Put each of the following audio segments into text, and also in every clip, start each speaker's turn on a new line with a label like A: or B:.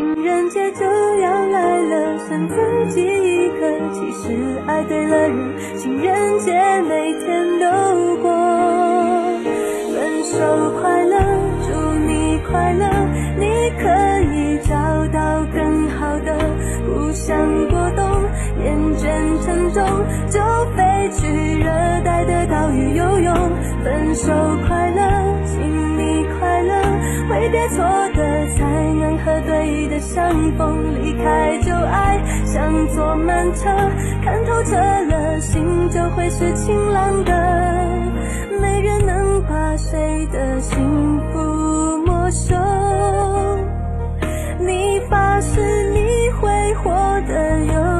A: 情人节就要来了，剩自己一个。其实爱对了人，情人节每天都过。分手快乐，祝你快乐，你可以找到更好的。不想过冬，厌倦沉重，就飞去热带的岛屿游泳。分手快乐，请你快乐，挥别错能和对的相逢。离开旧爱，像坐慢车，看透彻了，心就会是晴朗的。没人能把谁的幸福没收。你发誓你会活得有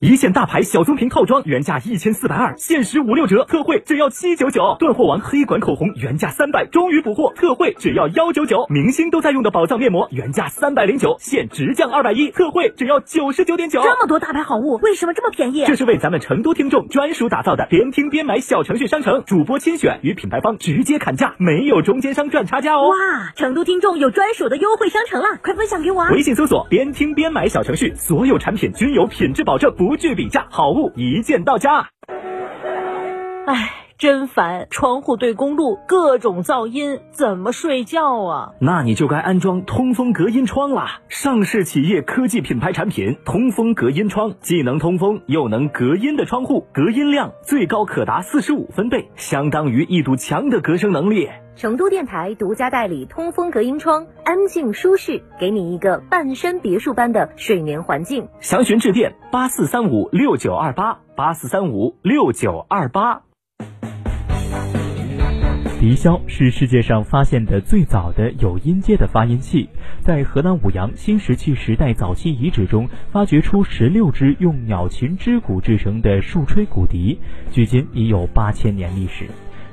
B: 一线大牌小棕瓶套装原价一千四百二，限时五六折，特惠只要七九九。断货王黑管口红原价三百，终于补货，特惠只要幺九九。明星都在用的宝藏面膜原价三百零九，现直降二百一，特惠只要九十九点九。
C: 这么多大牌好物，为什么这么便宜？
B: 这是为咱们成都听众专属打造的边听边买小程序商城，主播亲选与品牌方直接砍价，没有中间商赚差价哦。
C: 哇，成都听众有专属的优惠商城了，快分享给我啊！
B: 微信搜索“边听边买”小程序，所有产品均有品质保证，不不惧比价，好物一键到家。
C: 唉，真烦，窗户对公路，各种噪音，怎么睡觉啊？
B: 那你就该安装通风隔音窗啦！上市企业科技品牌产品通风隔音窗，既能通风又能隔音的窗户，隔音量最高可达四十五分贝，相当于一堵墙的隔声能力。
D: 成都电台独家代理通风隔音窗，安静舒适，给你一个半身别墅般的睡眠环境。
B: 详询致电八四三五六九二八八四三五六九二八。
E: 笛箫是世界上发现的最早的有音阶的发音器，在河南舞阳新石器时代早期遗址中发掘出十六只用鸟禽之骨制成的竖吹骨笛，距今已有八千年历史。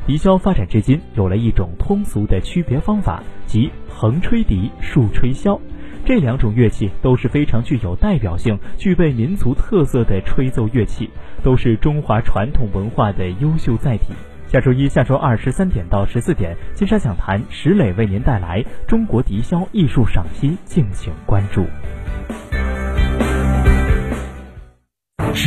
E: 笛箫发展至今，有了一种通俗的区别方法，即横吹笛、竖吹箫。这两种乐器都是非常具有代表性、具备民族特色的吹奏乐器，都是中华传统文化的优秀载体。下周一、下周二十三点到十四点，金沙讲坛石磊为您带来中国笛箫艺术赏析，敬请关注。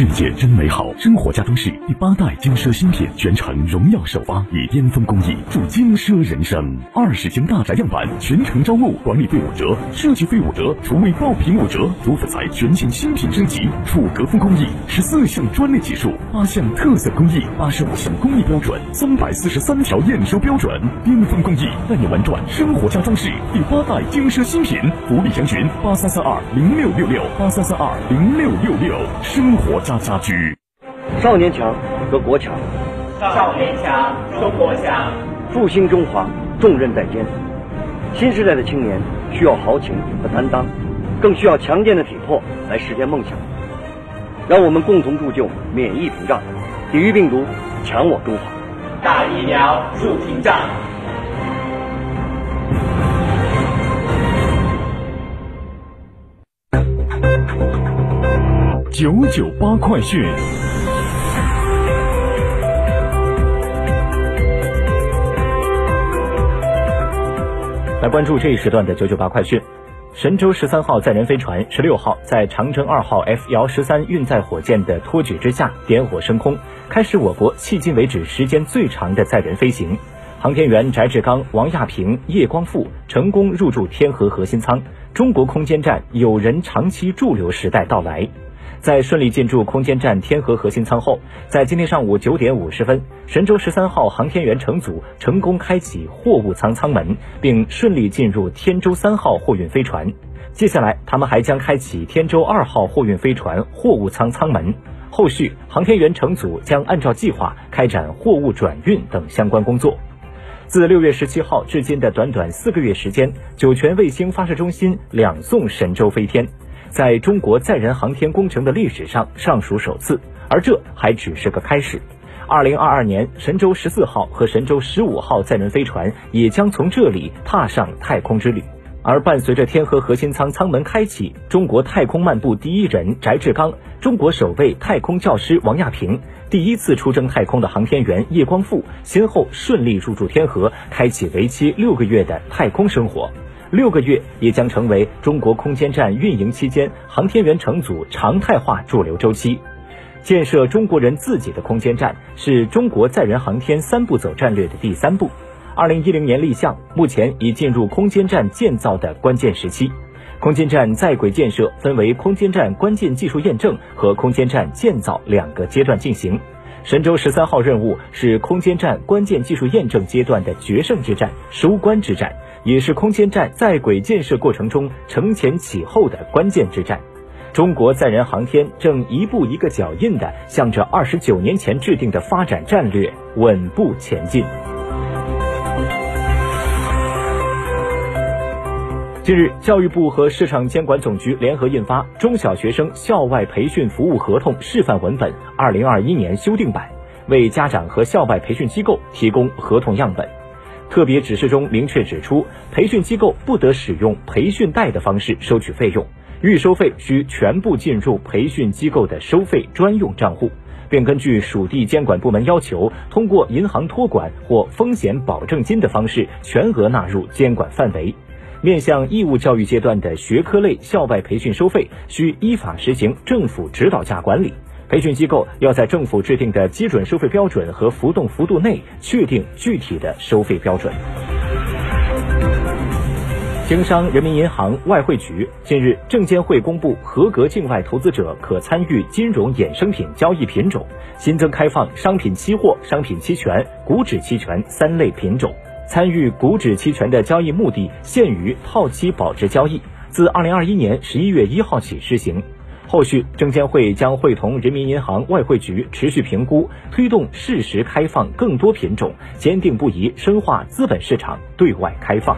F: 世界真美好，生活家装饰第八代精奢新品全程荣耀首发，以巅峰工艺铸精奢人生。二十间大宅样板全程招募，管理费五折，设计费五折，厨卫爆品五折。主辅材全线新品升级，楚格风工艺，十四项专利技术，八项特色工艺，八十五项工艺标准，三百四十三条验收标准，巅峰工艺带你玩转生活家装饰第八代精奢新品。福利详询八三三二零六六六八三三二零六六六，生活家家居。
G: 少年强则国强，
H: 少年强则国强。
G: 复兴中华，重任在肩。新时代的青年需要豪情和担当，更需要强健的体魄来实现梦想。让我们共同铸就免疫屏障，抵御病毒，强我中华。
H: 打疫苗筑屏障。
F: 九九八快讯。
B: 来关注这一时段的九九八快讯。神舟十三号载人飞船十六号在长征二号 F 遥十三运载火箭的托举之下点火升空，开始我国迄今为止时间最长的载人飞行。航天员翟志刚、王亚平、叶光富成功入驻天河核心舱，中国空间站有人长期驻留时代到来。在顺利进驻空间站天河核心舱后，在今天上午九点五十分，神舟十三号航天员乘组成功开启货物舱舱门，并顺利进入天舟三号货运飞船。接下来，他们还将开启天舟二号货运飞船货物舱舱门。后续，航天员乘组将按照计划开展货物转运等相关工作。自六月十七号至今的短短四个月时间，酒泉卫星发射中心两送神舟飞天。在中国载人航天工程的历史上尚属首次，而这还只是个开始。二零二二年，神舟十四号和神舟十五号载人飞船也将从这里踏上太空之旅。而伴随着天河核心舱舱门开启，中国太空漫步第一人翟志刚、中国首位太空教师王亚平、第一次出征太空的航天员叶光富，先后顺利入驻天河，开启为期六个月的太空生活。六个月也将成为中国空间站运营期间航天员乘组常态化驻留周期。建设中国人自己的空间站是中国载人航天三步走战略的第三步。二零一零年立项，目前已进入空间站建造的关键时期。空间站在轨建设分为空间站关键技术验证和空间站建造两个阶段进行。神舟十三号任务是空间站关键技术验证阶段的决胜之战、收官之战。也是空间站在轨建设过程中承前启后的关键之战。中国载人航天正一步一个脚印地向着二十九年前制定的发展战略稳步前进。近日，教育部和市场监管总局联合印发《中小学生校外培训服务合同示范文本（二零二一年修订版）》，为家长和校外培训机构提供合同样本。特别指示中明确指出，培训机构不得使用培训贷的方式收取费用，预收费需全部进入培训机构的收费专用账户，并根据属地监管部门要求，通过银行托管或风险保证金的方式全额纳入监管范围。面向义务教育阶段的学科类校外培训收费，需依法实行政府指导价管理。培训机构要在政府制定的基准收费标准和浮动幅度内确定具体的收费标准。经商人民银行外汇局近日，证监会公布合格境外投资者可参与金融衍生品交易品种，新增开放商品期货、商品期权、股指期权三类品种。参与股指期权的交易目的限于套期保值交易，自二零二一年十一月一号起施行。后续，证监会将会同人民银行外汇局持续评估，推动适时开放更多品种，坚定不移深化资本市场对外开放。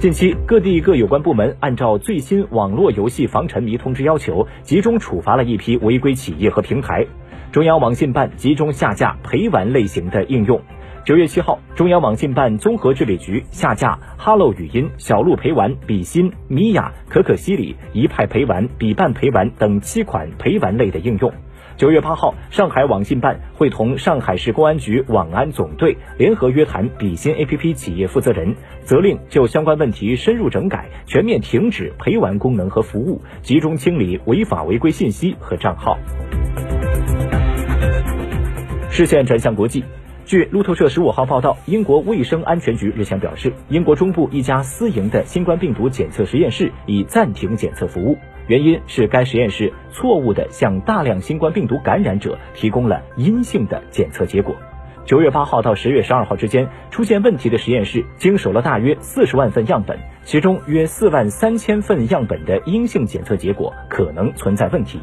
B: 近期，各地各有关部门按照最新网络游戏防沉迷通知要求，集中处罚了一批违规企业和平台。中央网信办集中下架陪玩类型的应用。九月七号，中央网信办综合治理局下架 Hello 语音、小鹿陪玩、比心、米娅、可可西里、一派陪玩、比伴陪玩等七款陪玩类的应用。九月八号，上海网信办会同上海市公安局网安总队联合约谈比心 APP 企业负责人，责令就相关问题深入整改，全面停止陪玩功能和服务，集中清理违法违规信息和账号。视线转向国际。据路透社十五号报道，英国卫生安全局日前表示，英国中部一家私营的新冠病毒检测实验室已暂停检测服务，原因是该实验室错误地向大量新冠病毒感染者提供了阴性的检测结果。九月八号到十月十二号之间，出现问题的实验室经手了大约四十万份样本，其中约四万三千份样本的阴性检测结果可能存在问题。